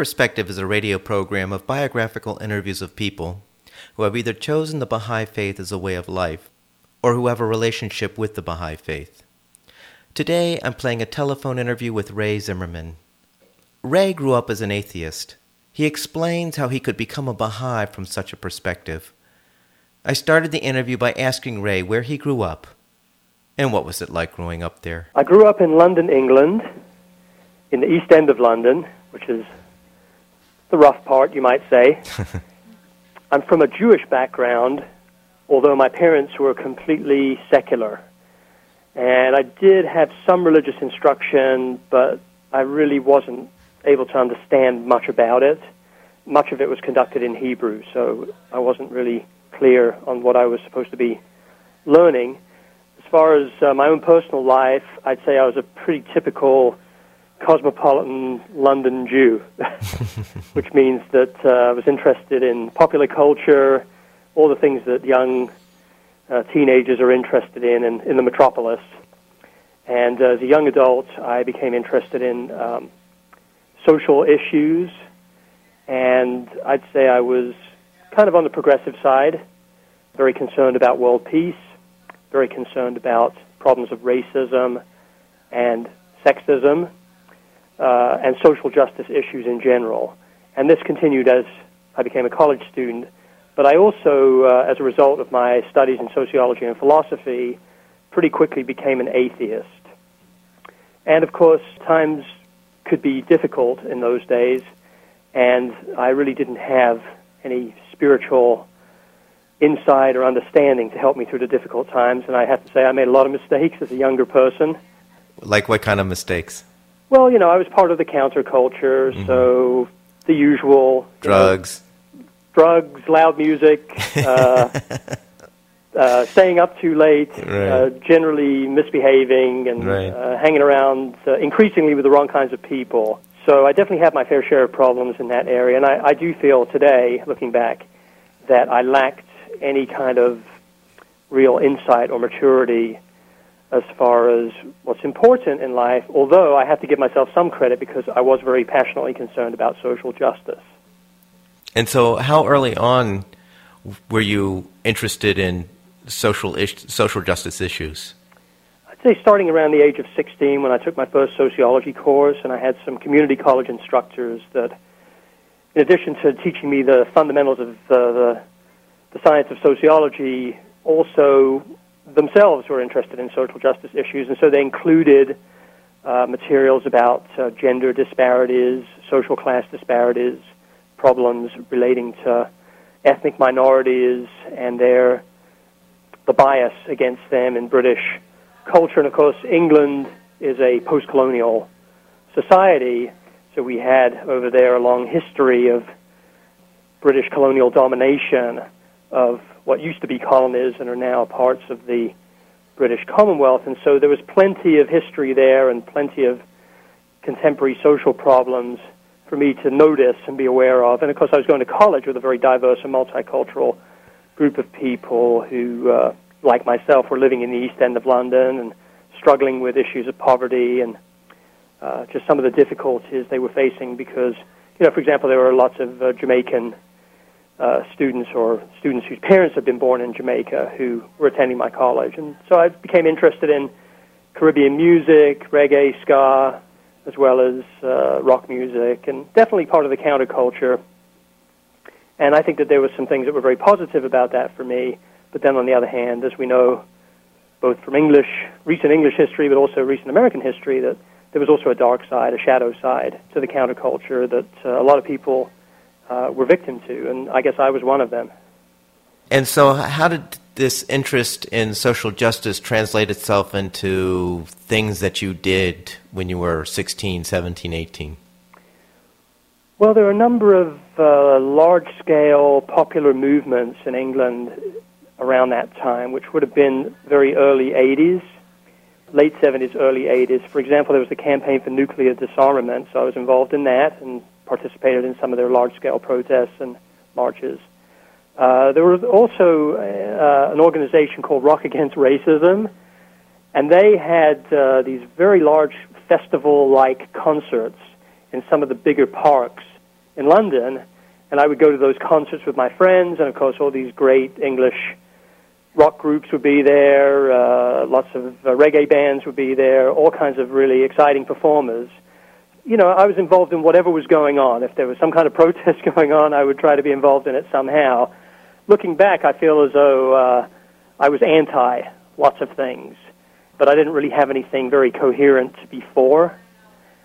Perspective is a radio program of biographical interviews of people who have either chosen the Baha'i faith as a way of life or who have a relationship with the Baha'i faith. Today, I'm playing a telephone interview with Ray Zimmerman. Ray grew up as an atheist. He explains how he could become a Baha'i from such a perspective. I started the interview by asking Ray where he grew up and what was it like growing up there. I grew up in London, England, in the East End of London, which is the rough part, you might say. I'm from a Jewish background, although my parents were completely secular. And I did have some religious instruction, but I really wasn't able to understand much about it. Much of it was conducted in Hebrew, so I wasn't really clear on what I was supposed to be learning. As far as uh, my own personal life, I'd say I was a pretty typical cosmopolitan London Jew, which means that uh, I was interested in popular culture, all the things that young uh, teenagers are interested in, in in the metropolis. And as a young adult, I became interested in um, social issues, and I'd say I was kind of on the progressive side, very concerned about world peace, very concerned about problems of racism and sexism uh, and social justice issues in general. And this continued as I became a college student. But I also, uh, as a result of my studies in sociology and philosophy, pretty quickly became an atheist. And of course, times could be difficult in those days, and I really didn't have any spiritual insight or understanding to help me through the difficult times. And I have to say, I made a lot of mistakes as a younger person. Like what kind of mistakes? Well, you know, I was part of the counterculture, mm-hmm. so the usual drugs, know, drugs, loud music, uh, uh, staying up too late, right. uh, generally misbehaving, and right. uh, hanging around uh, increasingly with the wrong kinds of people. So I definitely had my fair share of problems in that area, and I, I do feel today, looking back, that I lacked any kind of real insight or maturity as far as what's important in life, although I have to give myself some credit because I was very passionately concerned about social justice. And so, how early on were you interested in social ish- social justice issues? I'd say starting around the age of 16 when I took my first sociology course, and I had some community college instructors that, in addition to teaching me the fundamentals of uh, the, the science of sociology, also themselves were interested in social justice issues, and so they included uh, materials about uh, gender disparities, social class disparities, problems relating to ethnic minorities and their the bias against them in British culture. And of course, England is a post-colonial society, so we had over there a long history of British colonial domination of what used to be colonies and are now parts of the British Commonwealth. And so there was plenty of history there and plenty of contemporary social problems for me to notice and be aware of. And of course, I was going to college with a very diverse and multicultural group of people who, uh, like myself, were living in the East End of London and struggling with issues of poverty and uh, just some of the difficulties they were facing because, you know, for example, there were lots of uh, Jamaican uh, students or students whose parents had been born in Jamaica who were attending my college. And so I became interested in Caribbean music, reggae, ska, as well as uh, rock music, and definitely part of the counterculture. And I think that there were some things that were very positive about that for me. But then on the other hand, as we know, both from English, recent English history, but also recent American history, that there was also a dark side, a shadow side to the counterculture that uh, a lot of people uh, were victim to, and I guess I was one of them. And so, how did this interest in social justice translate itself into things that you did when you were 16, 17, 18? Well, there are a number of uh, large scale popular movements in England around that time, which would have been very early 80s, late 70s, early 80s. For example, there was the campaign for nuclear disarmament, so I was involved in that and participated in some of their large scale protests and marches. Uh, there was also uh, an organization called Rock Against Racism, and they had uh, these very large festival like concerts in some of the bigger parks in London. And I would go to those concerts with my friends, and of course, all these great English rock groups would be there, uh, lots of uh, reggae bands would be there, all kinds of really exciting performers. You know, I was involved in whatever was going on. If there was some kind of protest going on, I would try to be involved in it somehow. Looking back, I feel as though uh, I was anti lots of things, but I didn't really have anything very coherent before.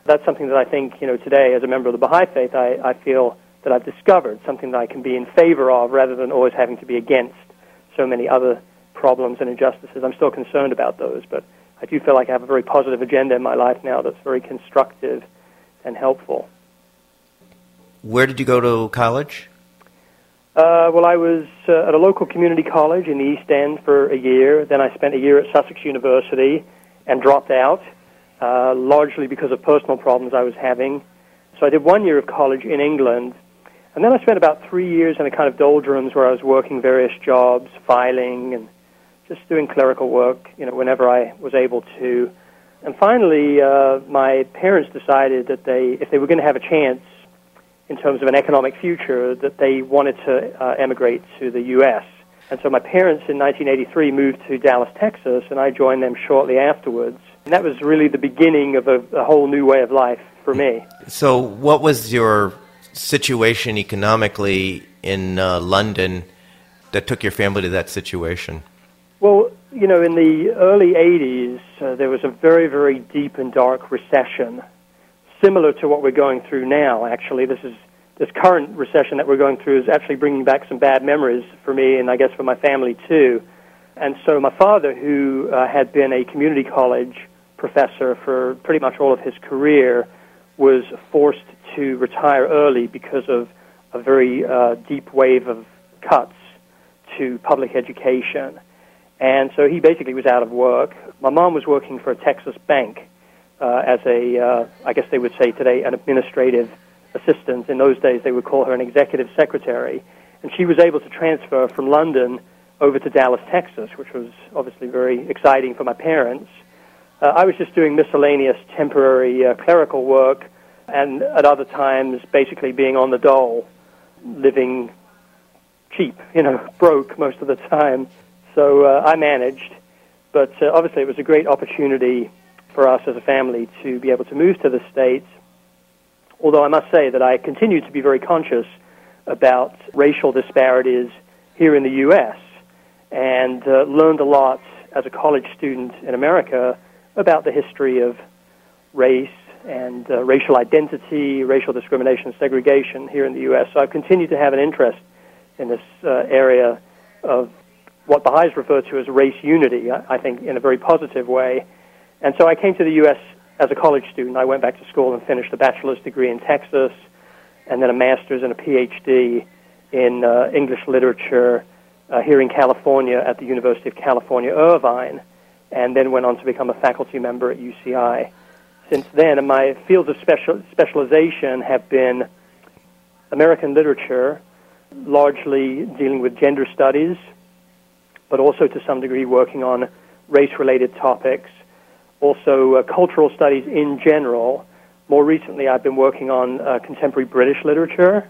That's something that I think, you know, today as a member of the Baha'i faith, I, I feel that I've discovered, something that I can be in favor of rather than always having to be against so many other problems and injustices. I'm still concerned about those, but I do feel like I have a very positive agenda in my life now that's very constructive and helpful. Where did you go to college? Uh, well, I was uh, at a local community college in the East End for a year. Then I spent a year at Sussex University and dropped out, uh, largely because of personal problems I was having. So I did one year of college in England and then I spent about three years in a kind of doldrums where I was working various jobs, filing, and just doing clerical work, you know, whenever I was able to. And finally, uh, my parents decided that they, if they were going to have a chance in terms of an economic future, that they wanted to uh, emigrate to the U.S. And so my parents in 1983 moved to Dallas, Texas, and I joined them shortly afterwards. And that was really the beginning of a, a whole new way of life for me. So, what was your situation economically in uh, London that took your family to that situation? Well, you know, in the early 80s, uh, there was a very, very deep and dark recession, similar to what we're going through now, actually. This is this current recession that we're going through is actually bringing back some bad memories for me and I guess for my family too. And so my father, who uh, had been a community college professor for pretty much all of his career, was forced to retire early because of a very uh, deep wave of cuts to public education. And so he basically was out of work. My mom was working for a Texas bank uh, as a, uh, I guess they would say today, an administrative assistant. In those days, they would call her an executive secretary. And she was able to transfer from London over to Dallas, Texas, which was obviously very exciting for my parents. Uh, I was just doing miscellaneous temporary uh, clerical work and at other times basically being on the dole, living cheap, you know, broke most of the time. So uh, I managed, but uh, obviously it was a great opportunity for us as a family to be able to move to the States. Although I must say that I continue to be very conscious about racial disparities here in the U.S. and uh, learned a lot as a college student in America about the history of race and uh, racial identity, racial discrimination, segregation here in the U.S. So I've continued to have an interest in this uh, area of what Baha'is refer to as race unity, I think, in a very positive way. And so I came to the U.S. as a college student. I went back to school and finished a bachelor's degree in Texas, and then a master's and a PhD in uh, English literature uh, here in California at the University of California, Irvine, and then went on to become a faculty member at UCI since then. And my fields of special, specialization have been American literature, largely dealing with gender studies, but also to some degree working on race related topics, also uh, cultural studies in general. More recently, I've been working on uh, contemporary British literature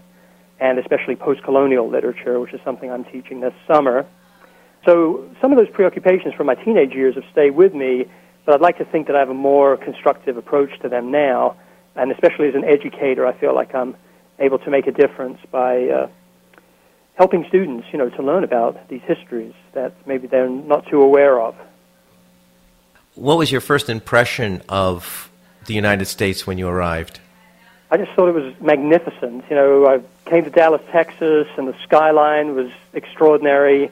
and especially post colonial literature, which is something I'm teaching this summer. So, some of those preoccupations from my teenage years have stayed with me but I'd like to think that I have a more constructive approach to them now, and especially as an educator, I feel like I'm able to make a difference by uh, helping students, you know, to learn about these histories that maybe they're not too aware of. What was your first impression of the United States when you arrived? I just thought it was magnificent. You know, I came to Dallas, Texas, and the skyline was extraordinary.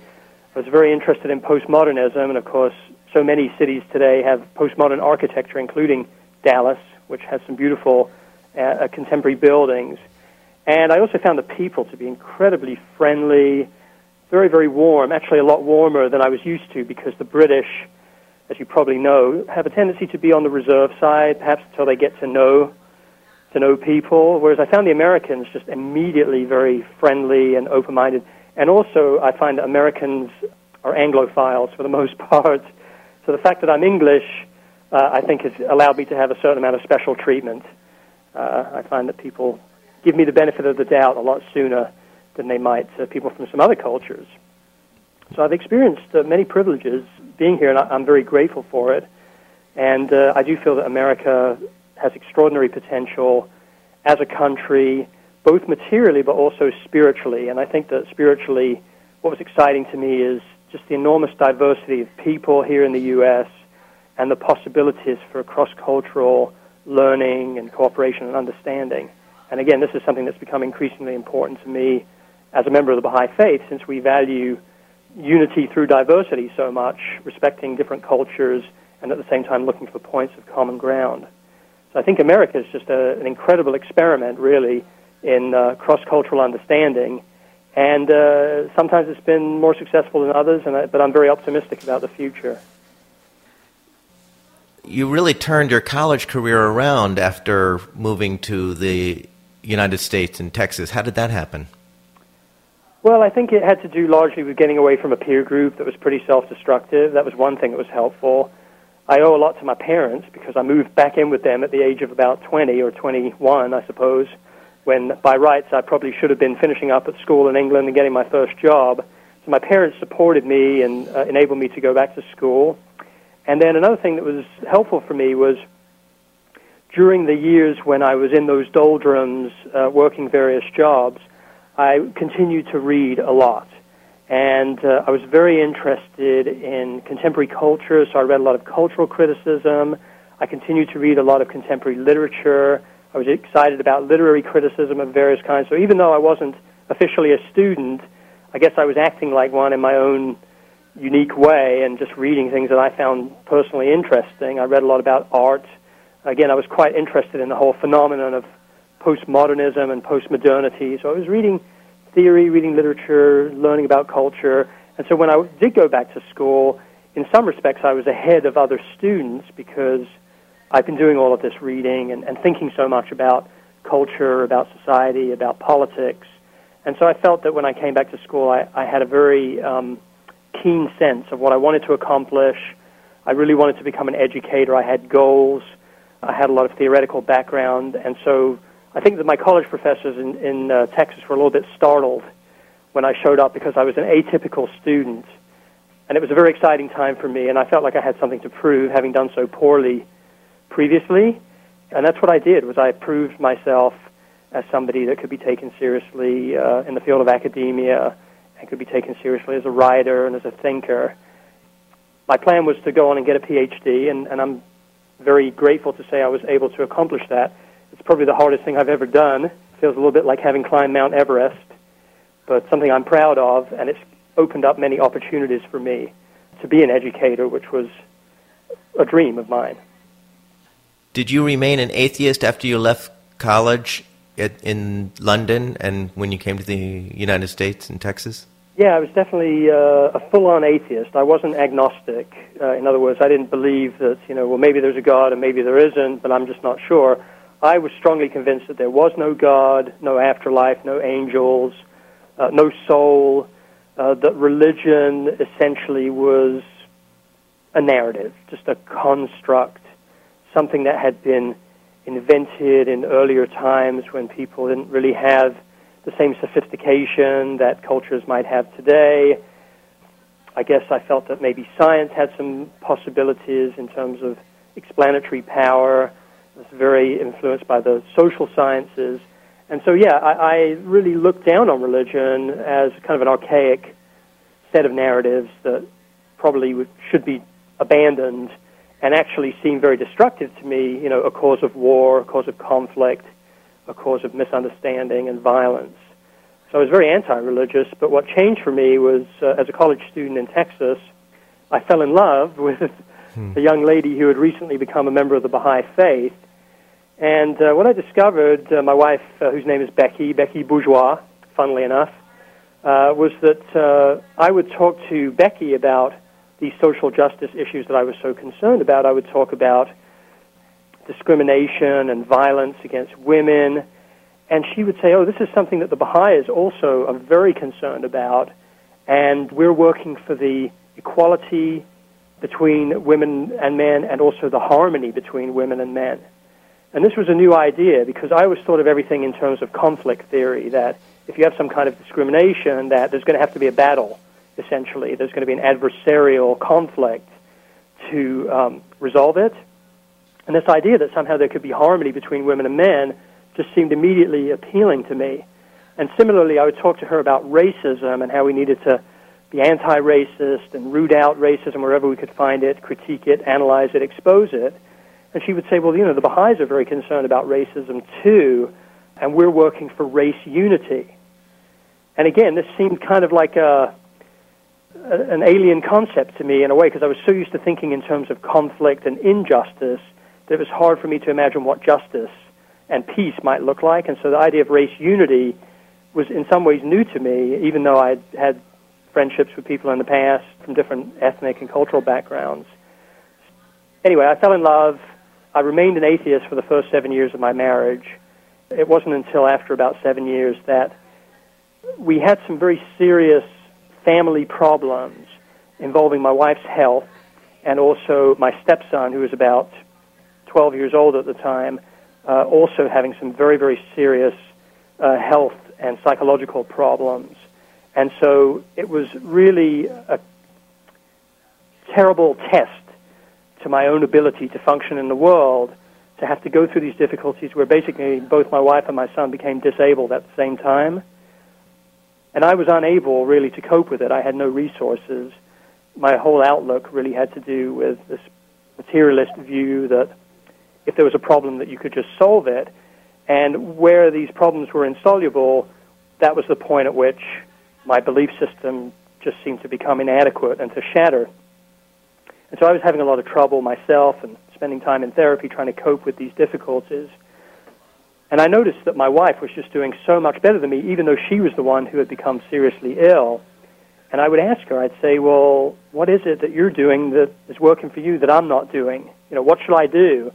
I was very interested in postmodernism, and of course, so many cities today have postmodern architecture, including Dallas, which has some beautiful uh, contemporary buildings. And I also found the people to be incredibly friendly, very, very warm, actually a lot warmer than I was used to because the British, as you probably know, have a tendency to be on the reserve side, perhaps until they get to know to know people, whereas I found the Americans just immediately very friendly and open-minded. And also, I find that Americans are Anglophiles for the most part. So the fact that I'm English, uh, I think, has allowed me to have a certain amount of special treatment. Uh, I find that people give me the benefit of the doubt a lot sooner than they might uh, people from some other cultures. So I've experienced uh, many privileges being here, and I, am very grateful for it. And uh, I do feel that America has extraordinary potential as a country, both materially but also spiritually. And I think that spiritually, what was exciting to me is just the enormous diversity of people here in the U.S. and the possibilities for cross cultural learning and cooperation and understanding. And again, this is something that's become increasingly important to me as a member of the Baha'i Faith since we value unity through diversity so much, respecting different cultures and at the same time looking for points of common ground. So I think America is just a, an incredible experiment, really, in uh, cross-cultural understanding. And uh, sometimes it's been more successful than others, and I, but I'm very optimistic about the future you really turned your college career around after moving to the United States and Texas. How did that happen? Well, I think it had to do largely with getting away from a peer group that was pretty self destructive. That was one thing that was helpful. I owe a lot to my parents because I moved back in with them at the age of about 20 or 21, I suppose, when by rights I probably should have been finishing up at school in England and getting my first job. So my parents supported me and uh, enabled me to go back to school. And then another thing that was helpful for me was during the years when I was in those doldrums uh, working various jobs, I continued to read a lot. And uh, I was very interested in contemporary culture, so I read a lot of cultural criticism. I continued to read a lot of contemporary literature. I was excited about literary criticism of various kinds. So even though I wasn't officially a student, I guess I was acting like one in my own unique way and just reading things that I found personally interesting. I read a lot about art. Again, I was quite interested in the whole phenomenon of postmodernism and postmodernity. So I was reading theory, reading literature, learning about culture. And so when I did go back to school, in some respects I was ahead of other students because I've been doing all of this reading and, and thinking so much about culture, about society, about politics. And so I felt that when I came back to school, I, I had a very um, keen sense of what I wanted to accomplish. I really wanted to become an educator. I had goals. I had a lot of theoretical background, and so I think that my college professors in, in uh, Texas were a little bit startled when I showed up because I was an atypical student, and it was a very exciting time for me, and I felt like I had something to prove, having done so poorly previously, and that's what I did. Was I proved myself as somebody that could be taken seriously uh, in the field of academia and could be taken seriously as a writer and as a thinker. My plan was to go on and get a PhD, and, and I'm very grateful to say I was able to accomplish that. It's probably the hardest thing I've ever done. It feels a little bit like having climbed Mount Everest, but something I'm proud of, and it's opened up many opportunities for me to be an educator, which was a dream of mine. Did you remain an atheist after you left college in London and when you came to the United States and Texas? Yeah, I was definitely uh, a full-on atheist. I wasn't agnostic. Uh, in other words, I didn't believe that you know, well, maybe there's a God and maybe there isn't, but I'm just not sure. I was strongly convinced that there was no God, no afterlife, no angels, uh, no soul. Uh, that religion essentially was a narrative, just a construct, something that had been invented in earlier times when people didn't really have the same sophistication that cultures might have today. I guess I felt that maybe science had some possibilities in terms of explanatory power. It was very influenced by the social sciences. And so, yeah, I, I really looked down on religion as kind of an archaic set of narratives that probably would, should be abandoned and actually seemed very destructive to me, you know, a cause of war, a cause of conflict, a cause of misunderstanding and violence. So I was very anti-religious, but what changed for me was, uh, as a college student in Texas, I fell in love with hmm. a young lady who had recently become a member of the Baha'i faith, And uh, what I discovered, uh, my wife, uh, whose name is Becky, Becky Bourgeois, funnily enough, uh, was that uh, I would talk to Becky about these social justice issues that I was so concerned about. I would talk about discrimination and violence against women. And she would say, oh, this is something that the Baha'is also are very concerned about. And we're working for the equality between women and men and also the harmony between women and men. And this was a new idea because I always thought of everything in terms of conflict theory, that if you have some kind of discrimination, that there's going to have to be a battle, essentially. There's going to be an adversarial conflict to um, resolve it. And this idea that somehow there could be harmony between women and men just seemed immediately appealing to me. And similarly, I would talk to her about racism and how we needed to be anti racist and root out racism wherever we could find it, critique it, analyze it, expose it. And she would say, well, you know, the Baha'is are very concerned about racism too, and we're working for race unity. And again, this seemed kind of like a, an alien concept to me in a way because I was so used to thinking in terms of conflict and injustice that it was hard for me to imagine what justice and peace might look like. And so the idea of race unity was in some ways new to me, even though I'd had friendships with people in the past from different ethnic and cultural backgrounds. Anyway, I fell in love. I remained an atheist for the first seven years of my marriage. It wasn't until after about seven years that we had some very serious family problems involving my wife's health and also my stepson, who was about 12 years old at the time, uh, also having some very, very serious uh, health and psychological problems. And so it was really a terrible test to my own ability to function in the world to have to go through these difficulties where basically both my wife and my son became disabled at the same time. And I was unable really to cope with it. I had no resources. My whole outlook really had to do with this materialist view that if there was a problem that you could just solve it. And where these problems were insoluble, that was the point at which my belief system just seemed to become inadequate and to shatter. And so I was having a lot of trouble myself and spending time in therapy trying to cope with these difficulties. And I noticed that my wife was just doing so much better than me, even though she was the one who had become seriously ill. And I would ask her, I'd say, Well, what is it that you're doing that is working for you that I'm not doing? You know, what should I do?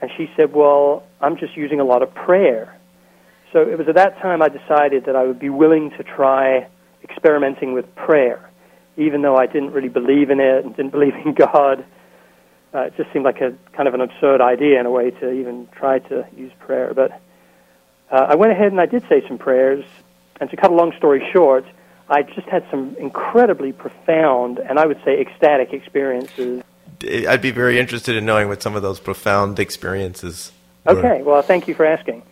And she said, Well, I'm just using a lot of prayer. So it was at that time I decided that I would be willing to try experimenting with prayer, even though I didn't really believe in it and didn't believe in God. Uh, it just seemed like a kind of an absurd idea in a way to even try to use prayer. But uh, I went ahead and I did say some prayers. And to cut a long story short, I just had some incredibly profound and I would say ecstatic experiences. I'd be very interested in knowing what some of those profound experiences. Were. Okay, well, thank you for asking.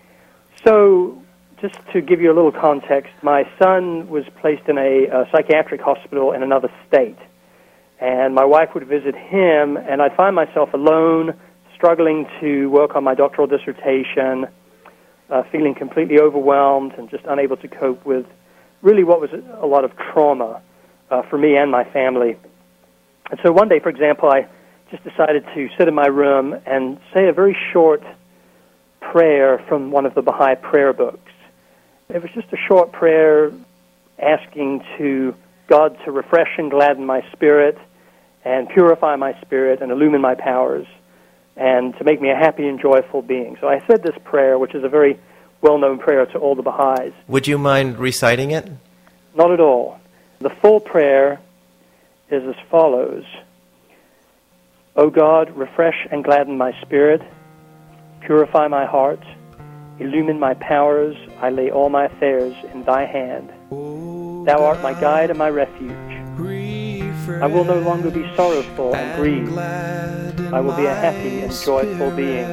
So, just to give you a little context, my son was placed in a, a psychiatric hospital in another state. And my wife would visit him, and I'd find myself alone, struggling to work on my doctoral dissertation, uh, feeling completely overwhelmed and just unable to cope with really what was a lot of trauma uh, for me and my family. And so one day, for example, I just decided to sit in my room and say a very short prayer from one of the Baha'i prayer books. It was just a short prayer asking to God to refresh and gladden my spirit and purify my spirit and illumine my powers and to make me a happy and joyful being. So I said this prayer, which is a very well-known prayer to all the Baha'is. Would you mind reciting it? Not at all. The full prayer is as follows. O God, refresh and gladden my spirit Purify my heart, illumine my powers, I lay all my affairs in thy hand. Thou art my guide and my refuge. I will no longer be sorrowful and grieved. I will be a happy and joyful being.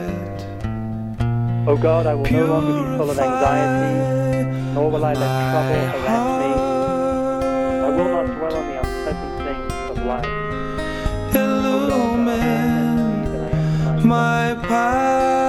O God, I will no longer be full of anxiety, nor will I let trouble harass me. My powers.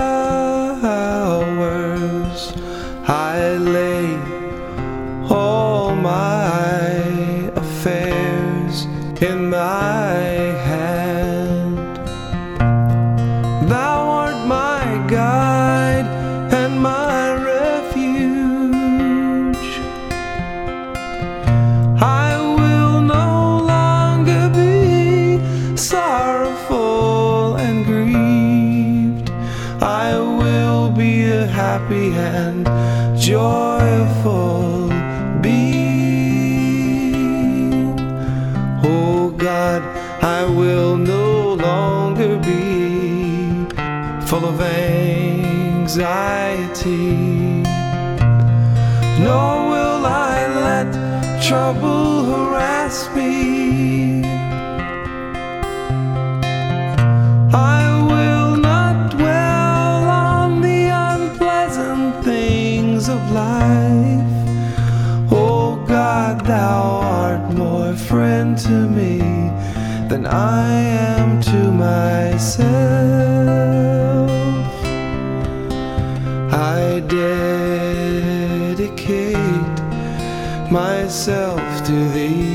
Happy and joyful being. Oh God, I will no longer be full of anxiety, nor will I let trouble harass to me than I am to myself. I dedicate myself to thee.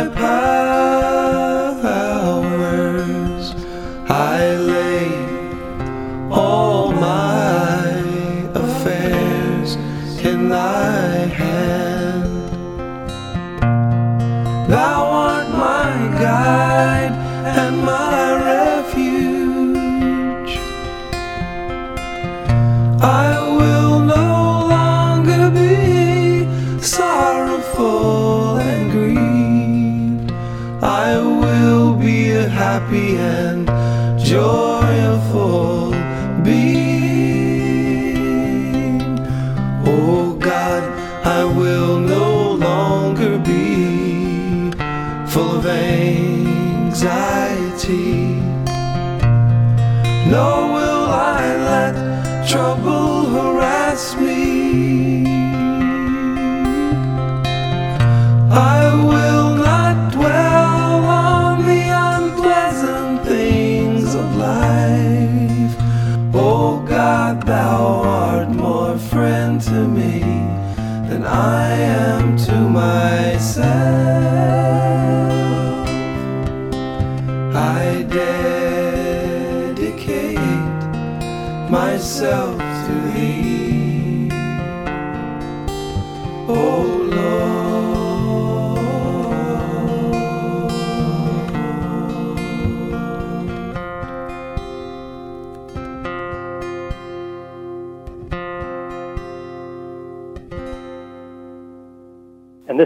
My powers.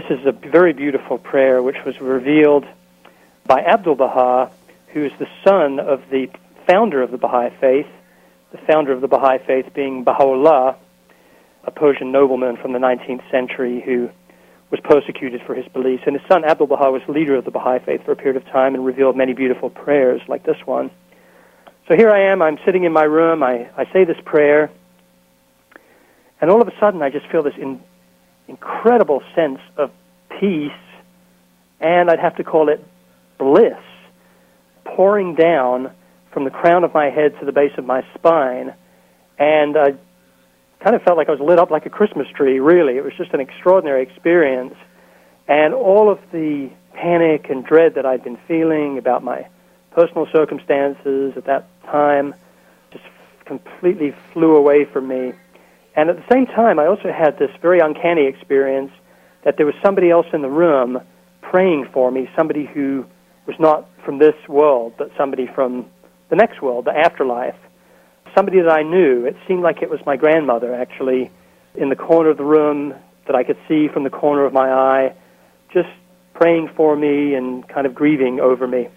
Is a very beautiful prayer which was revealed by Abdul Baha, who is the son of the founder of the Baha'i Faith, the founder of the Baha'i Faith being Baha'u'llah, a Persian nobleman from the 19th century who was persecuted for his beliefs. And his son Abdul Baha was leader of the Baha'i Faith for a period of time and revealed many beautiful prayers like this one. So here I am, I'm sitting in my room, I, I say this prayer, and all of a sudden I just feel this in, incredible sense of peace, and I'd have to call it bliss, pouring down from the crown of my head to the base of my spine. And I kind of felt like I was lit up like a Christmas tree, really. It was just an extraordinary experience. And all of the panic and dread that I'd been feeling about my personal circumstances at that time just completely flew away from me. And at the same time, I also had this very uncanny experience that there was somebody else in the room praying for me, somebody who was not from this world, but somebody from the next world, the afterlife. Somebody that I knew. It seemed like it was my grandmother, actually, in the corner of the room that I could see from the corner of my eye, just praying for me and kind of grieving over me.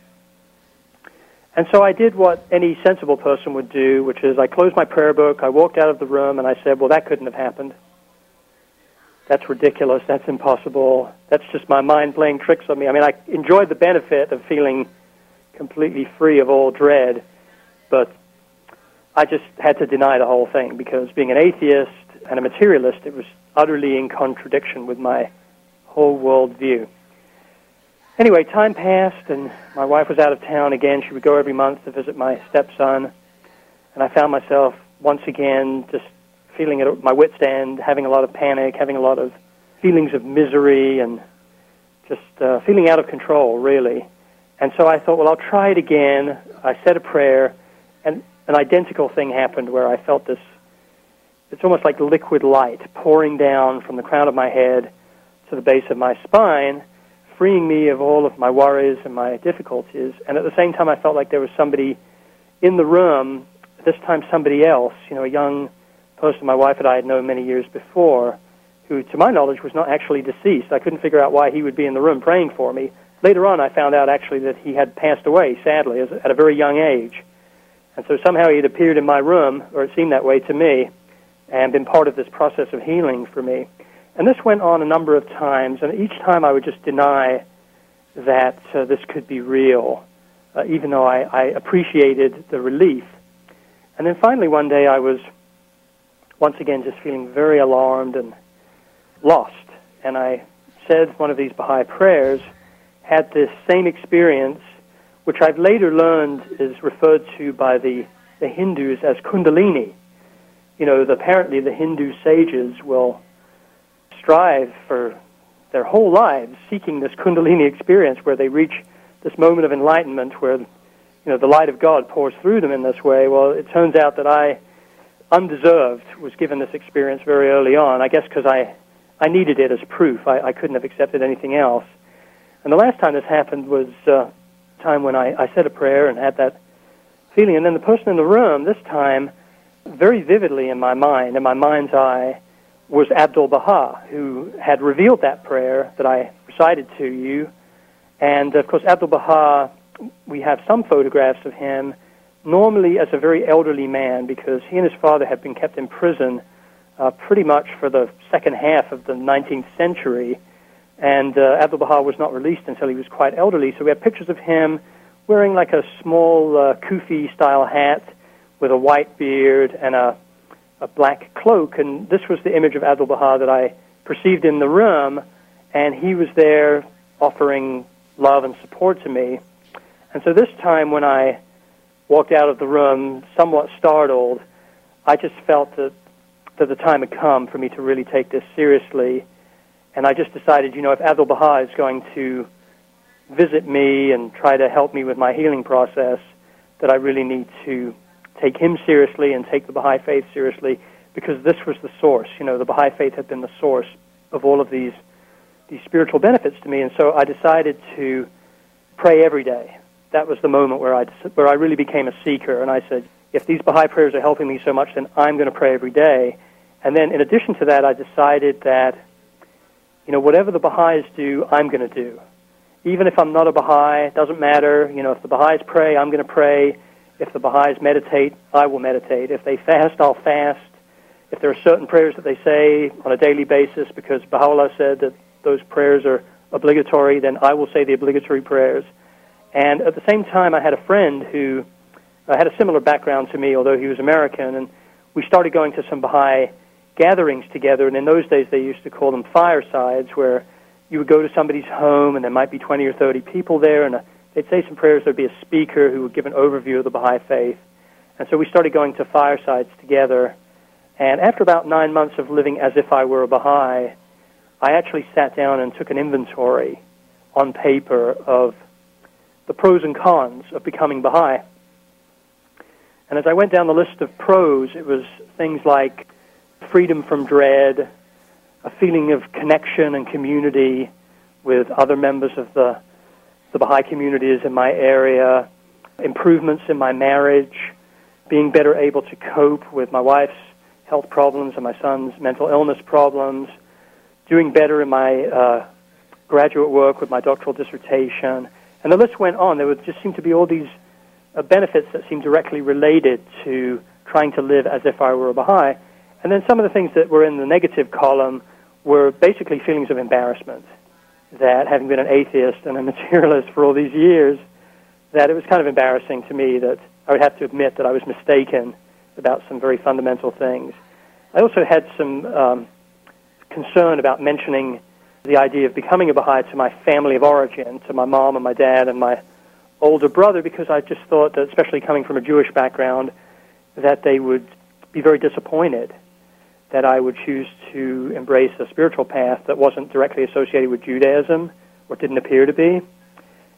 And so I did what any sensible person would do, which is I closed my prayer book, I walked out of the room, and I said, Well, that couldn't have happened. That's ridiculous. That's impossible. That's just my mind playing tricks on me. I mean, I enjoyed the benefit of feeling completely free of all dread, but I just had to deny the whole thing because being an atheist, and a materialist, it was utterly in contradiction with my whole worldview. Anyway, time passed, and my wife was out of town again. She would go every month to visit my stepson, and I found myself once again just feeling at my wit's end, having a lot of panic, having a lot of feelings of misery, and just uh, feeling out of control, really. And so I thought, well, I'll try it again. I said a prayer, and an identical thing happened where I felt this. It's almost like liquid light pouring down from the crown of my head to the base of my spine, freeing me of all of my worries and my difficulties. And at the same time, I felt like there was somebody in the room, this time somebody else, you know, a young person my wife and I had known many years before, who, to my knowledge, was not actually deceased. I couldn't figure out why he would be in the room praying for me. Later on, I found out actually that he had passed away, sadly, at a very young age. And so somehow he had appeared in my room, or it seemed that way to me, and been part of this process of healing for me. And this went on a number of times, and each time I would just deny that uh, this could be real, uh, even though I, I appreciated the relief. And then finally, one day, I was once again just feeling very alarmed and lost. And I said one of these Baha'i prayers, had this same experience, which I've later learned is referred to by the, the Hindus as Kundalini. You know, apparently the Hindu sages will strive for their whole lives seeking this Kundalini experience where they reach this moment of enlightenment where, you know, the light of God pours through them in this way. Well, it turns out that I, undeserved, was given this experience very early on, I guess because I, I needed it as proof. I, I couldn't have accepted anything else. And the last time this happened was uh, time when I, I said a prayer and had that feeling. And then the person in the room, this time, very vividly in my mind, in my mind's eye, was Abdul Baha, who had revealed that prayer that I recited to you. And of course, Abdul Baha, we have some photographs of him, normally as a very elderly man, because he and his father had been kept in prison uh, pretty much for the second half of the 19th century and uh, Abdul Baha was not released until he was quite elderly. So we have pictures of him wearing like a small uh, kufi style hat with a white beard and a, a black cloak. And this was the image of Abdul Baha that I perceived in the room. And he was there offering love and support to me. And so this time when I walked out of the room, somewhat startled, I just felt that, that the time had come for me to really take this seriously and I just decided, you know, if Abdul Baha is going to visit me and try to help me with my healing process, that I really need to take him seriously and take the Baha'i faith seriously because this was the source. You know, the Baha'i faith had been the source of all of these these spiritual benefits to me, and so I decided to pray every day. That was the moment where I where I really became a seeker, and I said, if these Baha'i prayers are helping me so much, then I'm going to pray every day. And then, in addition to that, I decided that you know, whatever the Baha'is do, I'm going to do. Even if I'm not a Baha'i, it doesn't matter. You know, if the Baha'is pray, I'm going to pray. If the Baha'is meditate, I will meditate. If they fast, I'll fast. If there are certain prayers that they say on a daily basis, because Baha'u'llah said that those prayers are obligatory, then I will say the obligatory prayers. And at the same time, I had a friend who uh, had a similar background to me, although he was American, and we started going to some Baha'i gatherings together, and in those days they used to call them firesides, where you would go to somebody's home and there might be 20 or 30 people there, and uh, they'd say some prayers. There'd be a speaker who would give an overview of the Baha'i faith. And so we started going to firesides together. And after about nine months of living as if I were a Baha'i, I actually sat down and took an inventory on paper of the pros and cons of becoming Baha'i. And as I went down the list of pros, it was things like freedom from dread, a feeling of connection and community with other members of the, the Baha'i communities in my area, improvements in my marriage, being better able to cope with my wife's health problems and my son's mental illness problems, doing better in my uh, graduate work with my doctoral dissertation. And the list went on. There would just seem to be all these uh, benefits that seemed directly related to trying to live as if I were a Baha'i. And then some of the things that were in the negative column were basically feelings of embarrassment. That having been an atheist and a materialist for all these years, that it was kind of embarrassing to me that I would have to admit that I was mistaken about some very fundamental things. I also had some um, concern about mentioning the idea of becoming a Baha'i to my family of origin, to my mom and my dad and my older brother, because I just thought that, especially coming from a Jewish background, that they would be very disappointed that I would choose to embrace a spiritual path that wasn't directly associated with Judaism, or didn't appear to be.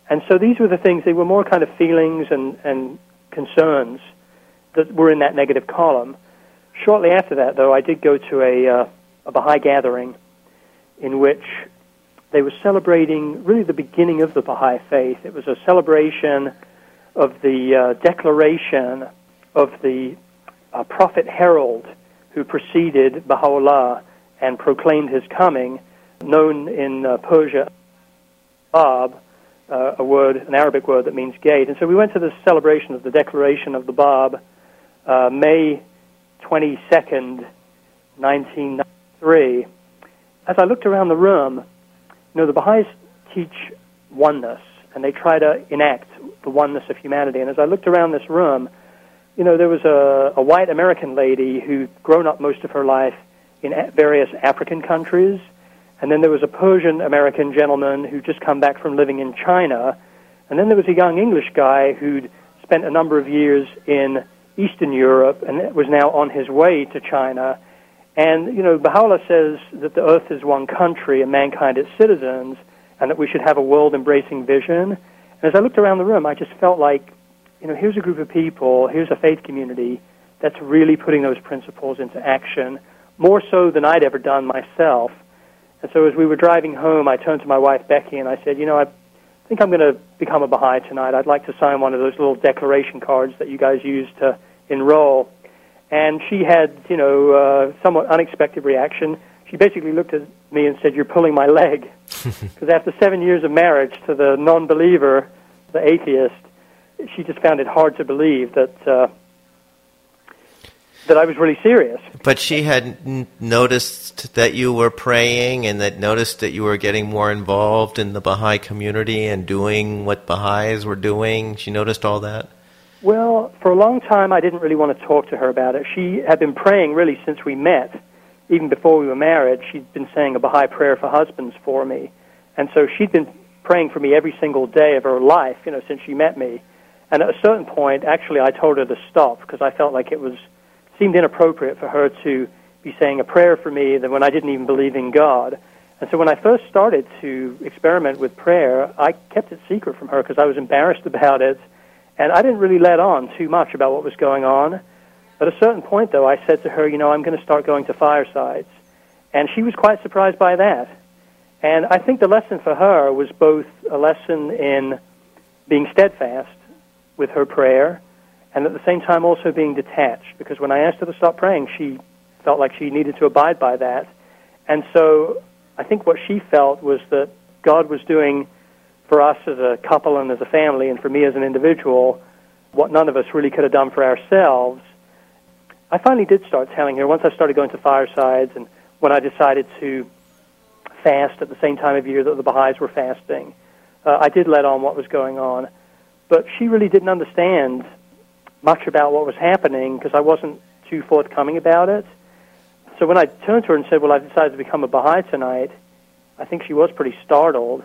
And so these were the things, they were more kind of feelings and, and concerns that were in that negative column. Shortly after that, though, I did go to a, uh, a Baha'i gathering in which they were celebrating really the beginning of the Baha'i faith. It was a celebration of the uh, declaration of the uh, prophet herald who preceded Baha'u'llah and proclaimed his coming, known in uh, Persia, Bab, uh, a word, an Arabic word that means gate. And so we went to this celebration of the declaration of the Bab, uh, May 22nd, 1993. As I looked around the room, you know, the Baha'is teach oneness, and they try to enact the oneness of humanity. And as I looked around this room, you know, there was a, a white American lady who'd grown up most of her life in various African countries, and then there was a Persian American gentleman who'd just come back from living in China, and then there was a young English guy who'd spent a number of years in Eastern Europe and was now on his way to China. And, you know, Baha'u'llah says that the earth is one country and mankind its citizens, and that we should have a world embracing vision. And as I looked around the room, I just felt like you know, here's a group of people, here's a faith community that's really putting those principles into action, more so than I'd ever done myself. And so as we were driving home, I turned to my wife, Becky, and I said, you know, I think I'm going to become a Baha'i tonight. I'd like to sign one of those little declaration cards that you guys use to enroll. And she had, you know, uh, somewhat unexpected reaction. She basically looked at me and said, you're pulling my leg. Because after seven years of marriage to the non-believer, the atheist, she just found it hard to believe that uh, that I was really serious. But she had n- noticed that you were praying and that noticed that you were getting more involved in the Baha'i community and doing what Baha'is were doing. She noticed all that. Well, for a long time, I didn't really want to talk to her about it. She had been praying really since we met, even before we were married. She'd been saying a Baha'i prayer for husbands for me, and so she'd been praying for me every single day of her life, you know, since she met me. And at a certain point, actually, I told her to stop because I felt like it was seemed inappropriate for her to be saying a prayer for me when I didn't even believe in God. And so when I first started to experiment with prayer, I kept it secret from her because I was embarrassed about it, and I didn't really let on too much about what was going on. At a certain point, though, I said to her, "You know, I'm going to start going to firesides," and she was quite surprised by that. And I think the lesson for her was both a lesson in being steadfast with her prayer, and at the same time also being detached. Because when I asked her to stop praying, she felt like she needed to abide by that. And so I think what she felt was that God was doing for us as a couple and as a family, and for me as an individual, what none of us really could have done for ourselves. I finally did start telling her once I started going to firesides and when I decided to fast at the same time of year that the Baha'is were fasting. Uh, I did let on what was going on. But she really didn't understand much about what was happening because I wasn't too forthcoming about it. So when I turned to her and said, Well, I've decided to become a Baha'i tonight, I think she was pretty startled.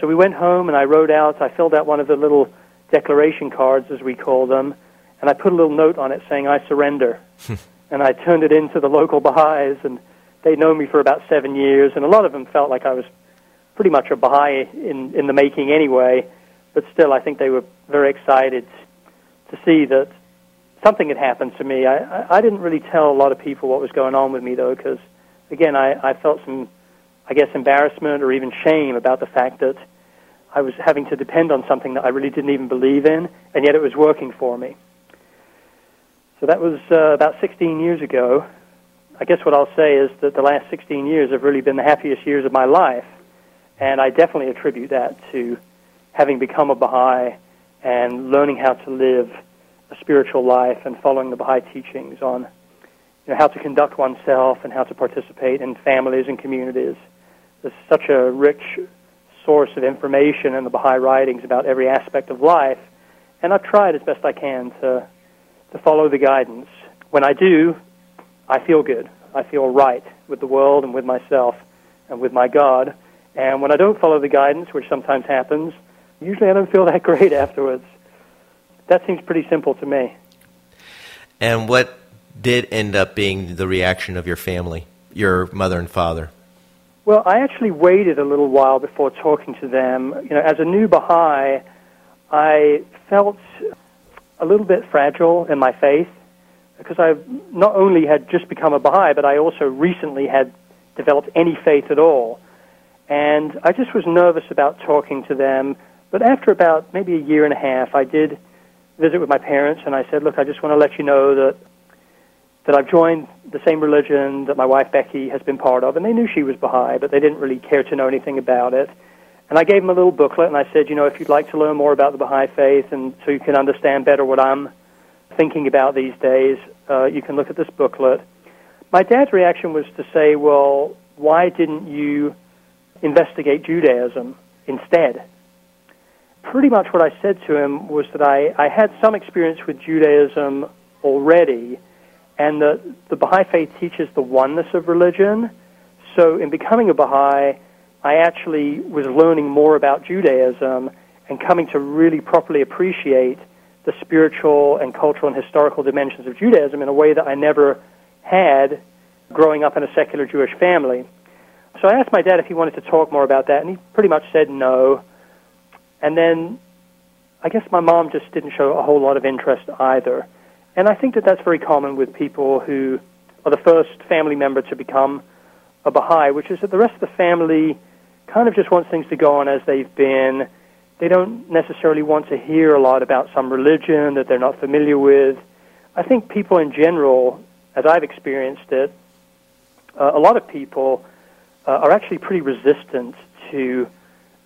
So we went home and I wrote out, I filled out one of the little declaration cards, as we call them, and I put a little note on it saying, I surrender. Hmm. and I turned it in to the local Baha'is, and they'd known me for about seven years, and a lot of them felt like I was pretty much a Baha'i in, in the making anyway but still, I think they were very excited to see that something had happened to me. I, I, didn't really tell a lot of people what was going on with me, though, because, again, I, I felt some, I guess, embarrassment or even shame about the fact that I was having to depend on something that I really didn't even believe in, and yet it was working for me. So that was uh, about 16 years ago. I guess what I'll say is that the last 16 years have really been the happiest years of my life, and I definitely attribute that to having become a Baha'i and learning how to live a spiritual life and following the Baha'i teachings on you know, how to conduct oneself and how to participate in families and communities. There's such a rich source of information in the Baha'i writings about every aspect of life, and I've tried as best I can to, to follow the guidance. When I do, I feel good. I feel right with the world and with myself and with my God. And when I don't follow the guidance, which sometimes happens, usually I don't feel that great afterwards. That seems pretty simple to me. And what did end up being the reaction of your family, your mother and father? Well, I actually waited a little while before talking to them. You know, as a new Baha'i, I felt a little bit fragile in my faith because I not only had just become a Baha'i, but I also recently had developed any faith at all. And I just was nervous about talking to them. But after about maybe a year and a half, I did visit with my parents, and I said, "Look, I just want to let you know that that I've joined the same religion that my wife Becky has been part of." And they knew she was Baha'i, but they didn't really care to know anything about it. And I gave them a little booklet, and I said, "You know, if you'd like to learn more about the Baha'i faith, and so you can understand better what I'm thinking about these days, uh, you can look at this booklet." My dad's reaction was to say, "Well, why didn't you investigate Judaism instead?" Pretty much what I said to him was that I, I had some experience with Judaism already, and that the Baha'i faith teaches the oneness of religion. So, in becoming a Baha'i, I actually was learning more about Judaism and coming to really properly appreciate the spiritual and cultural and historical dimensions of Judaism in a way that I never had growing up in a secular Jewish family. So I asked my dad if he wanted to talk more about that, and he pretty much said no. And then I guess my mom just didn't show a whole lot of interest either. And I think that that's very common with people who are the first family member to become a Baha'i, which is that the rest of the family kind of just wants things to go on as they've been. They don't necessarily want to hear a lot about some religion that they're not familiar with. I think people in general, as I've experienced it, uh, a lot of people uh, are actually pretty resistant to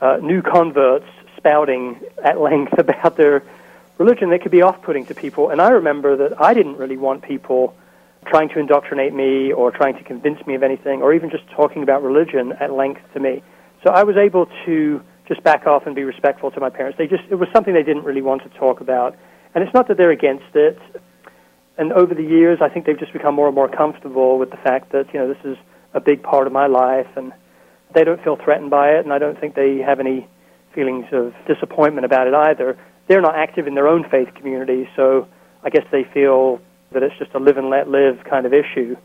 uh, new converts spouting at length about their religion that could be off-putting to people. And I remember that I didn't really want people trying to indoctrinate me or trying to convince me of anything or even just talking about religion at length to me. So I was able to just back off and be respectful to my parents. They just it was something they didn't really want to talk about. And it's not that they're against it. And over the years, I think they've just become more and more comfortable with the fact that, you know, this is a big part of my life and they don't feel threatened by it and I don't think they have any feelings of disappointment about it either. They're not active in their own faith community, so I guess they feel that it's just a live and let live kind of issue.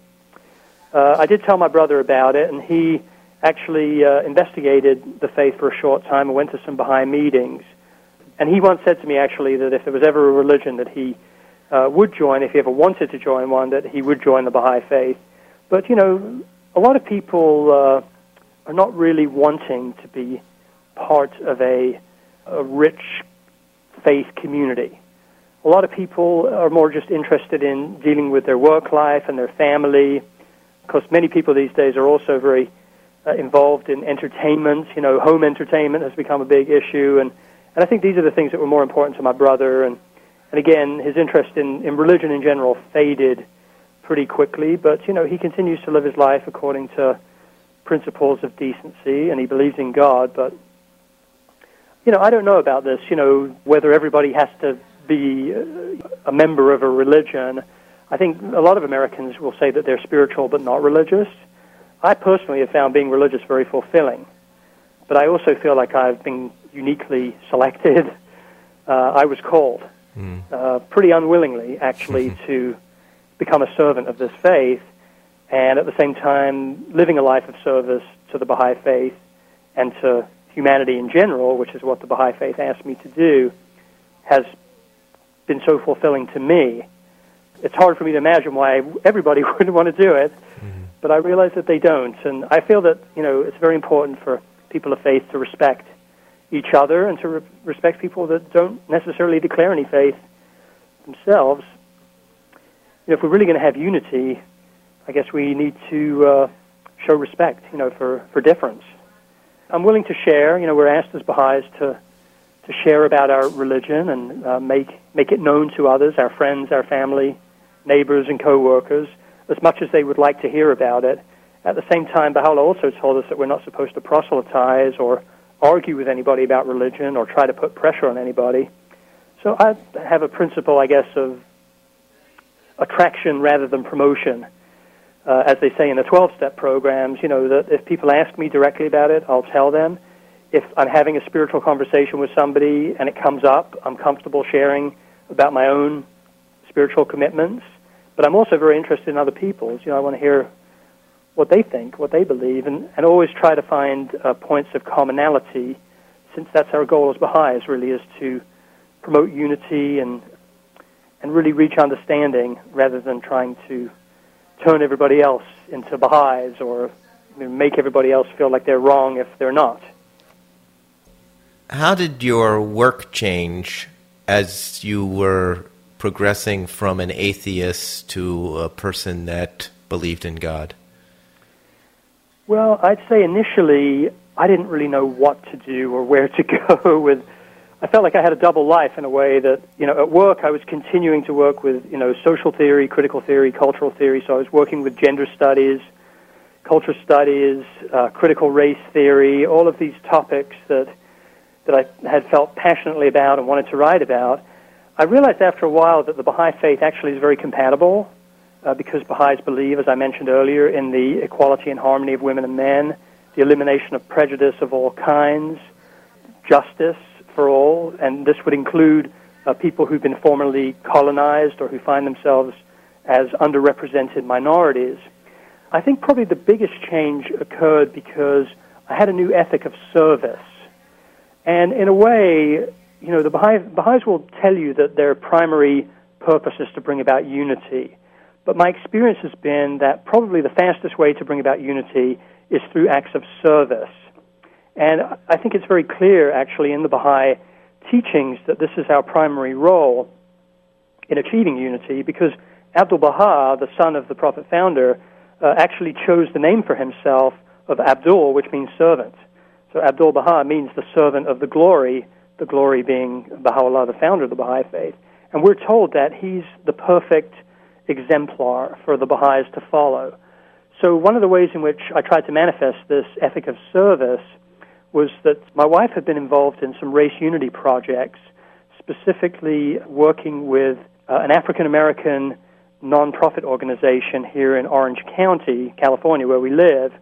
Uh, I did tell my brother about it, and he actually uh, investigated the faith for a short time and went to some Baha'i meetings. And he once said to me, actually, that if there was ever a religion that he uh, would join, if he ever wanted to join one, that he would join the Baha'i faith. But, you know, a lot of people uh, are not really wanting to be part of a, a rich faith community. A lot of people are more just interested in dealing with their work life and their family. Because many people these days are also very uh, involved in entertainment. You know, home entertainment has become a big issue, and and I think these are the things that were more important to my brother. And and again, his interest in in religion in general faded pretty quickly. But you know, he continues to live his life according to principles of decency, and he believes in God. But you know, I don't know about this, you know, whether everybody has to be a member of a religion. I think a lot of Americans will say that they're spiritual but not religious. I personally have found being religious very fulfilling. But I also feel like I've been uniquely selected. Uh, I was called, mm. uh, pretty unwillingly, actually, to become a servant of this faith, and at the same time living a life of service to the Baha'i faith and to humanity in general, which is what the Baha'i Faith asked me to do, has been so fulfilling to me. It's hard for me to imagine why everybody would want to do it, mm-hmm. but I realize that they don't. And I feel that, you know, it's very important for people of faith to respect each other and to re- respect people that don't necessarily declare any faith themselves. You know, if we're really going to have unity, I guess we need to uh, show respect, you know, for, for difference. I'm willing to share. You know, we're asked as Baha'is to to share about our religion and uh, make make it known to others, our friends, our family, neighbors, and co-workers, as much as they would like to hear about it. At the same time, Baha'u'llah also told us that we're not supposed to proselytize or argue with anybody about religion or try to put pressure on anybody. So I have a principle, I guess, of attraction rather than promotion. Uh, as they say in the 12 step programs, you know, that if people ask me directly about it, I'll tell them. If I'm having a spiritual conversation with somebody and it comes up, I'm comfortable sharing about my own spiritual commitments. But I'm also very interested in other people's. You know, I want to hear what they think, what they believe, and, and always try to find uh, points of commonality, since that's our goal as Baha'is, really, is to promote unity and and really reach understanding rather than trying to turn everybody else into Baha'is or make everybody else feel like they're wrong if they're not. How did your work change as you were progressing from an atheist to a person that believed in God? Well, I'd say initially I didn't really know what to do or where to go with I felt like I had a double life in a way that, you know, at work I was continuing to work with, you know, social theory, critical theory, cultural theory. So I was working with gender studies, culture studies, uh, critical race theory, all of these topics that that I had felt passionately about and wanted to write about. I realized after a while that the Baha'i faith actually is very compatible uh, because Baha'is believe, as I mentioned earlier, in the equality and harmony of women and men, the elimination of prejudice of all kinds, justice, for all, and this would include uh, people who've been formerly colonized or who find themselves as underrepresented minorities. I think probably the biggest change occurred because I had a new ethic of service. And in a way, you know, the Baha'i, Baha'is will tell you that their primary purpose is to bring about unity. But my experience has been that probably the fastest way to bring about unity is through acts of service. And I think it's very clear, actually, in the Baha'i teachings that this is our primary role in achieving unity because Abdul Baha, the son of the Prophet founder, uh, actually chose the name for himself of Abdul, which means servant. So Abdul Baha means the servant of the glory, the glory being Baha'u'llah, the founder of the Baha'i faith. And we're told that he's the perfect exemplar for the Baha'is to follow. So one of the ways in which I tried to manifest this ethic of service was that my wife had been involved in some race unity projects, specifically working with uh, an African American nonprofit organization here in Orange County, California, where we live.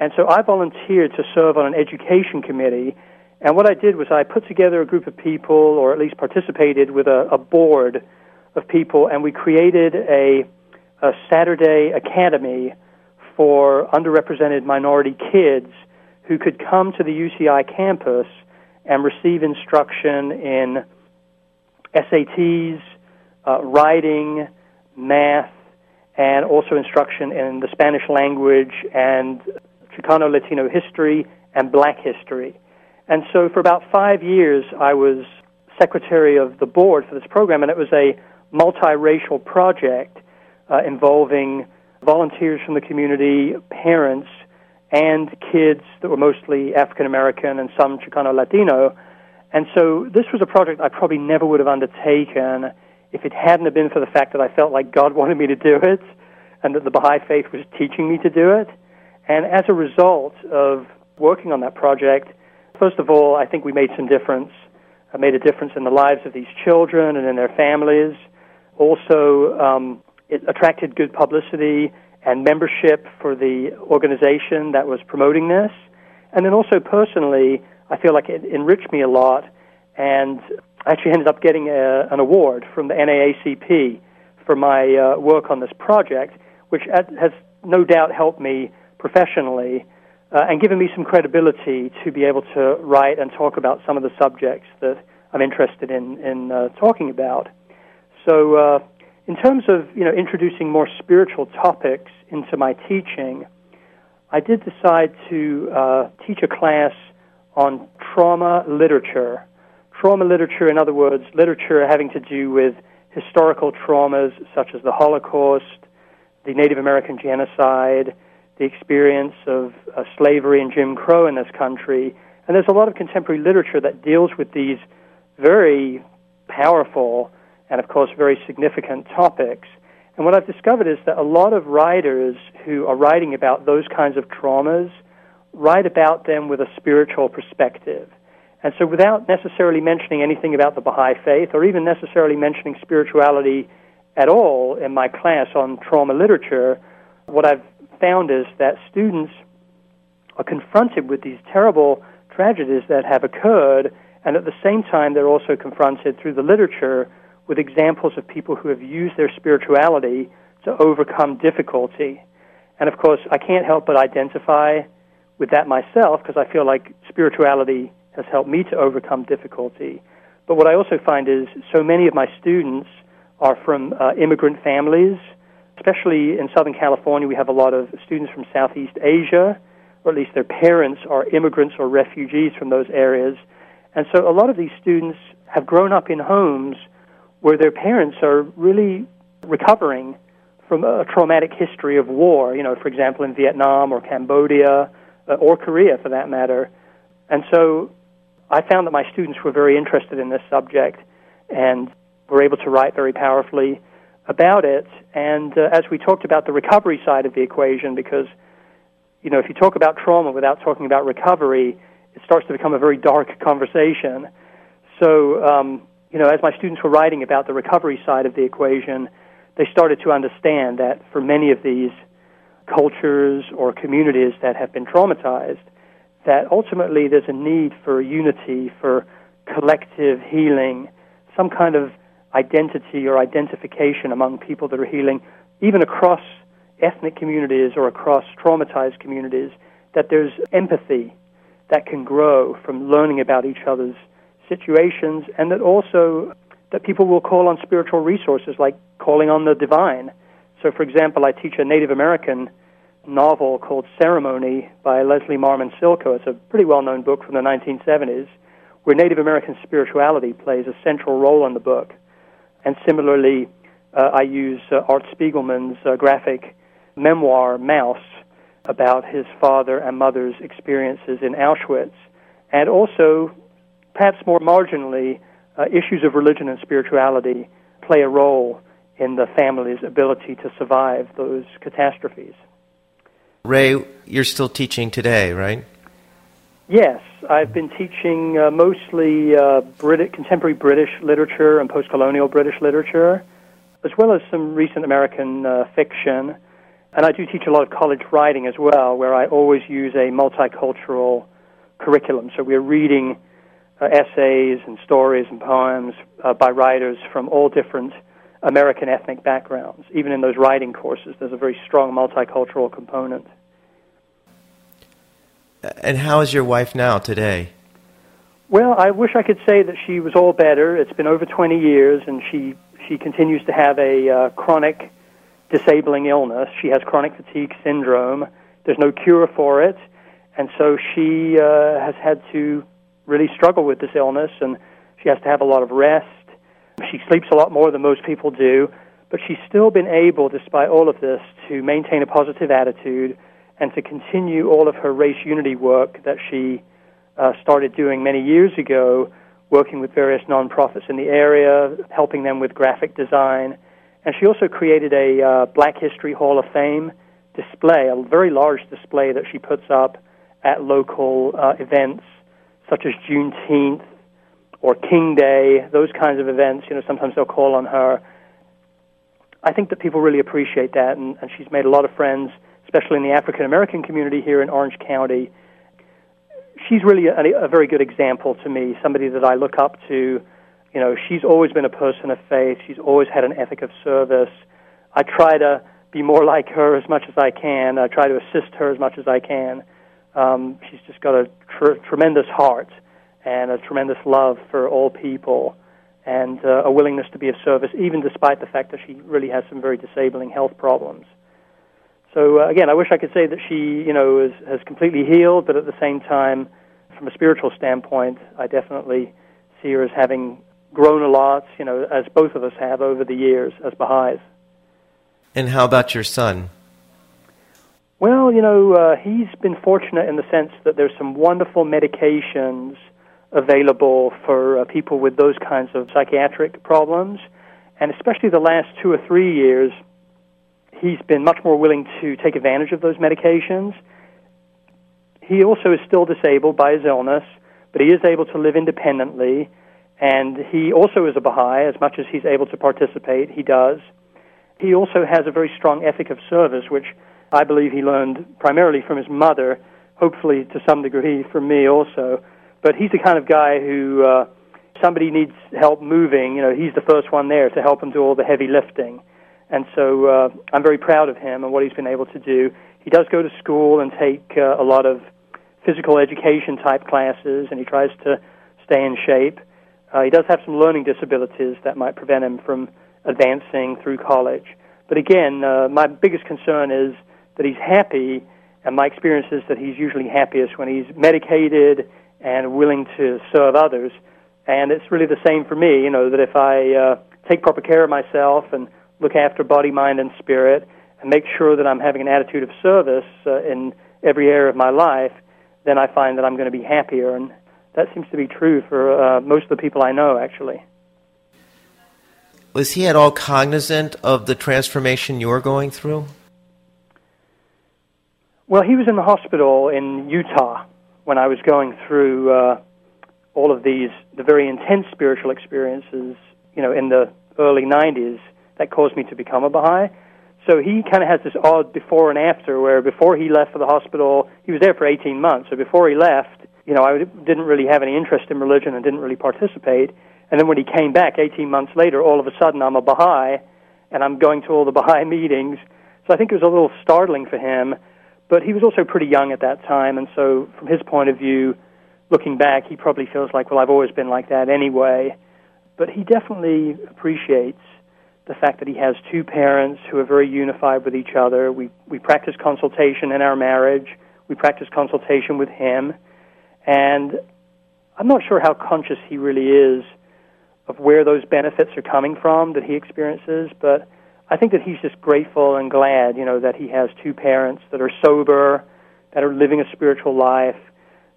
And so I volunteered to serve on an education committee. And what I did was I put together a group of people, or at least participated with a, a board of people, and we created a, a Saturday academy for underrepresented minority kids who could come to the UCI campus and receive instruction in SATs, uh, writing, math, and also instruction in the Spanish language and Chicano Latino history and black history. And so for about five years, I was secretary of the board for this program, and it was a multiracial project uh, involving volunteers from the community, parents, and kids that were mostly African American and some Chicano Latino. And so this was a project I probably never would have undertaken if it hadn't have been for the fact that I felt like God wanted me to do it and that the Baha'i faith was teaching me to do it. And as a result of working on that project, first of all, I think we made some difference. I made a difference in the lives of these children and in their families. Also, um, it attracted good publicity and membership for the organization that was promoting this. And then also personally, I feel like it enriched me a lot, and I actually ended up getting a, an award from the NAACP for my uh, work on this project, which has no doubt helped me professionally uh, and given me some credibility to be able to write and talk about some of the subjects that I'm interested in in uh, talking about. So uh, in terms of you know introducing more spiritual topics into my teaching, I did decide to uh, teach a class on trauma literature. Trauma literature, in other words, literature having to do with historical traumas such as the Holocaust, the Native American genocide, the experience of uh, slavery and Jim Crow in this country. And there's a lot of contemporary literature that deals with these very powerful and, of course, very significant topics. And what I've discovered is that a lot of writers who are writing about those kinds of traumas write about them with a spiritual perspective. And so, without necessarily mentioning anything about the Baha'i faith or even necessarily mentioning spirituality at all in my class on trauma literature, what I've found is that students are confronted with these terrible tragedies that have occurred, and at the same time, they're also confronted through the literature with examples of people who have used their spirituality to overcome difficulty. And of course, I can't help but identify with that myself because I feel like spirituality has helped me to overcome difficulty. But what I also find is so many of my students are from uh, immigrant families, especially in Southern California. We have a lot of students from Southeast Asia, or at least their parents are immigrants or refugees from those areas. And so a lot of these students have grown up in homes where their parents are really recovering from a traumatic history of war, you know, for example, in Vietnam or Cambodia uh, or Korea for that matter. And so I found that my students were very interested in this subject and were able to write very powerfully about it. And uh, as we talked about the recovery side of the equation, because, you know, if you talk about trauma without talking about recovery, it starts to become a very dark conversation. So, um, you know, as my students were writing about the recovery side of the equation, they started to understand that for many of these cultures or communities that have been traumatized, that ultimately there's a need for unity, for collective healing, some kind of identity or identification among people that are healing, even across ethnic communities or across traumatized communities, that there's empathy that can grow from learning about each other's situations, and that also that people will call on spiritual resources like calling on the divine. So, for example, I teach a Native American novel called Ceremony by Leslie Marmon Silko. It's a pretty well known book from the 1970s, where Native American spirituality plays a central role in the book. And similarly, uh, I use uh, Art Spiegelman's uh, graphic memoir, Maus, about his father and mother's experiences in Auschwitz. And also, perhaps more marginally, uh, issues of religion and spirituality play a role in the family's ability to survive those catastrophes. Ray, you're still teaching today, right? Yes, I've been teaching uh, mostly uh, Brit- contemporary British literature and post-colonial British literature, as well as some recent American uh, fiction. And I do teach a lot of college writing as well, where I always use a multicultural curriculum. So we're reading essays and stories and poems uh, by writers from all different American ethnic backgrounds. Even in those writing courses, there's a very strong multicultural component. And how is your wife now today? Well, I wish I could say that she was all better. It's been over 20 years, and she she continues to have a uh, chronic disabling illness. She has chronic fatigue syndrome. There's no cure for it, and so she uh, has had to really struggle with this illness, and she has to have a lot of rest. She sleeps a lot more than most people do, but she's still been able, despite all of this, to maintain a positive attitude and to continue all of her race unity work that she uh, started doing many years ago, working with various nonprofits in the area, helping them with graphic design. And she also created a uh, Black History Hall of Fame display, a very large display that she puts up at local uh, events such as Juneteenth or King Day, those kinds of events. You know, sometimes they'll call on her. I think that people really appreciate that, and, and she's made a lot of friends, especially in the African American community here in Orange County. She's really a, a very good example to me, somebody that I look up to. You know, she's always been a person of faith. She's always had an ethic of service. I try to be more like her as much as I can. I try to assist her as much as I can. Um, she's just got a tr- tremendous heart and a tremendous love for all people and uh, a willingness to be of service, even despite the fact that she really has some very disabling health problems. So uh, again, I wish I could say that she, you know, is, has completely healed, but at the same time, from a spiritual standpoint, I definitely see her as having grown a lot, you know, as both of us have over the years as Baha'is. And how about your son? Well, you know, uh, he's been fortunate in the sense that there's some wonderful medications available for uh, people with those kinds of psychiatric problems. And especially the last two or three years, he's been much more willing to take advantage of those medications. He also is still disabled by his illness, but he is able to live independently. And he also is a Baha'i, as much as he's able to participate, he does. He also has a very strong ethic of service, which I believe he learned primarily from his mother, hopefully to some degree from me also. But he's the kind of guy who uh, somebody needs help moving, you know, he's the first one there to help him do all the heavy lifting. And so uh, I'm very proud of him and what he's been able to do. He does go to school and take uh, a lot of physical education type classes, and he tries to stay in shape. Uh, he does have some learning disabilities that might prevent him from advancing through college. But again, uh, my biggest concern is that he's happy, and my experience is that he's usually happiest when he's medicated and willing to serve others. And it's really the same for me, you know, that if I uh, take proper care of myself and look after body, mind, and spirit, and make sure that I'm having an attitude of service uh, in every area of my life, then I find that I'm going to be happier. And that seems to be true for uh, most of the people I know, actually. Was he at all cognizant of the transformation you're going through? Well, he was in the hospital in Utah when I was going through uh, all of these, the very intense spiritual experiences, you know, in the early 90s that caused me to become a Baha'i. So he kind of has this odd before and after where before he left for the hospital, he was there for 18 months. So before he left, you know, I didn't really have any interest in religion and didn't really participate. And then when he came back 18 months later, all of a sudden I'm a Baha'i and I'm going to all the Baha'i meetings. So I think it was a little startling for him. But he was also pretty young at that time. And so from his point of view, looking back, he probably feels like, well, I've always been like that anyway. But he definitely appreciates the fact that he has two parents who are very unified with each other. We, we practice consultation in our marriage. We practice consultation with him. And I'm not sure how conscious he really is of where those benefits are coming from that he experiences, but I think that he's just grateful and glad, you know, that he has two parents that are sober, that are living a spiritual life,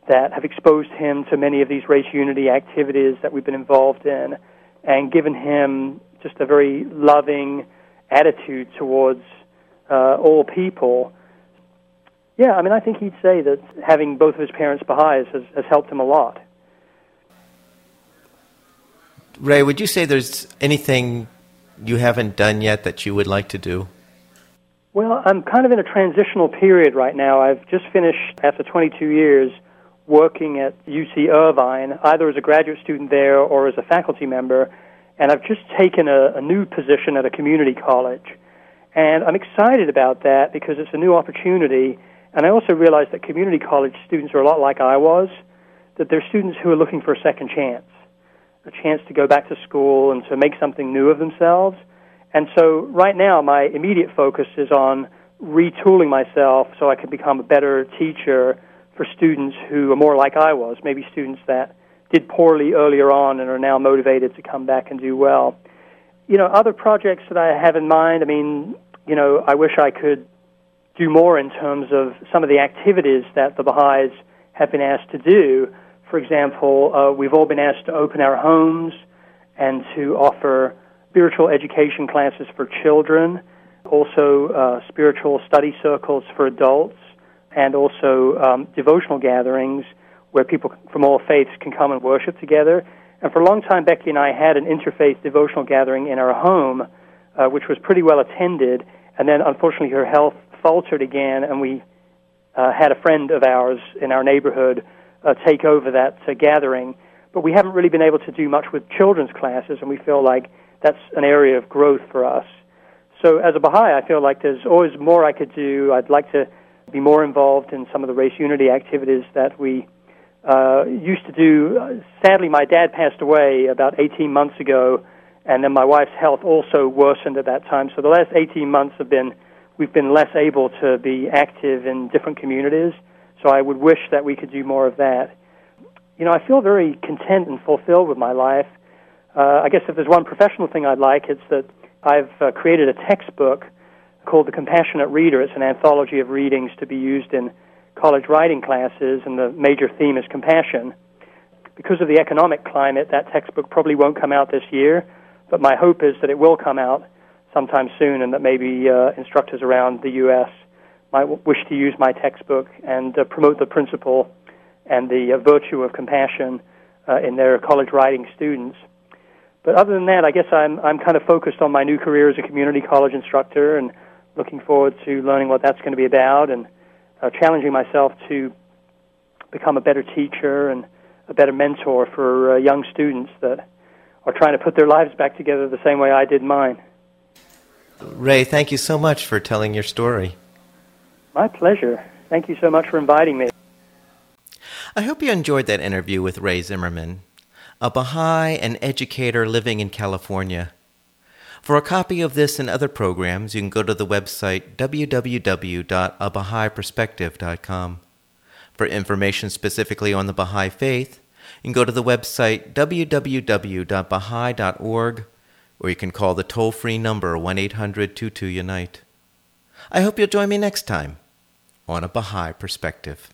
that have exposed him to many of these race unity activities that we've been involved in, and given him just a very loving attitude towards uh, all people. Yeah, I mean, I think he'd say that having both of his parents Baha'is has, has helped him a lot. Ray, would you say there's anything you haven't done yet that you would like to do? Well, I'm kind of in a transitional period right now. I've just finished, after 22 years, working at UC Irvine, either as a graduate student there or as a faculty member, and I've just taken a, a new position at a community college. And I'm excited about that because it's a new opportunity, and I also realize that community college students are a lot like I was, that they're students who are looking for a second chance a chance to go back to school and to make something new of themselves. And so right now, my immediate focus is on retooling myself so I can become a better teacher for students who are more like I was, maybe students that did poorly earlier on and are now motivated to come back and do well. You know, other projects that I have in mind, I mean, you know, I wish I could do more in terms of some of the activities that the Baha'is have been asked to do. For example, uh, we've all been asked to open our homes and to offer spiritual education classes for children, also uh, spiritual study circles for adults, and also um, devotional gatherings where people from all faiths can come and worship together. And for a long time, Becky and I had an interfaith devotional gathering in our home, uh, which was pretty well attended. And then, unfortunately, her health faltered again, and we uh, had a friend of ours in our neighborhood uh, take over that uh, gathering. But we haven't really been able to do much with children's classes, and we feel like that's an area of growth for us. So, as a Baha'i, I feel like there's always more I could do. I'd like to be more involved in some of the race unity activities that we uh, used to do. Sadly, my dad passed away about 18 months ago, and then my wife's health also worsened at that time. So, the last 18 months have been we've been less able to be active in different communities. So I would wish that we could do more of that. You know, I feel very content and fulfilled with my life. Uh, I guess if there's one professional thing I'd like, it's that I've uh, created a textbook called The Compassionate Reader. It's an anthology of readings to be used in college writing classes, and the major theme is compassion. Because of the economic climate, that textbook probably won't come out this year, but my hope is that it will come out sometime soon and that maybe uh, instructors around the U.S might wish to use my textbook and uh, promote the principle and the uh, virtue of compassion uh, in their college writing students. But other than that, I guess I'm I'm kind of focused on my new career as a community college instructor and looking forward to learning what that's going to be about and uh, challenging myself to become a better teacher and a better mentor for uh, young students that are trying to put their lives back together the same way I did mine. Ray, thank you so much for telling your story. My pleasure. Thank you so much for inviting me. I hope you enjoyed that interview with Ray Zimmerman, a Baha'i and educator living in California. For a copy of this and other programs, you can go to the website www.abahaiperspective.com. For information specifically on the Baha'i Faith, you can go to the website www.baha'i.org or you can call the toll free number 1 800 22 Unite. I hope you'll join me next time on A Baha'i Perspective.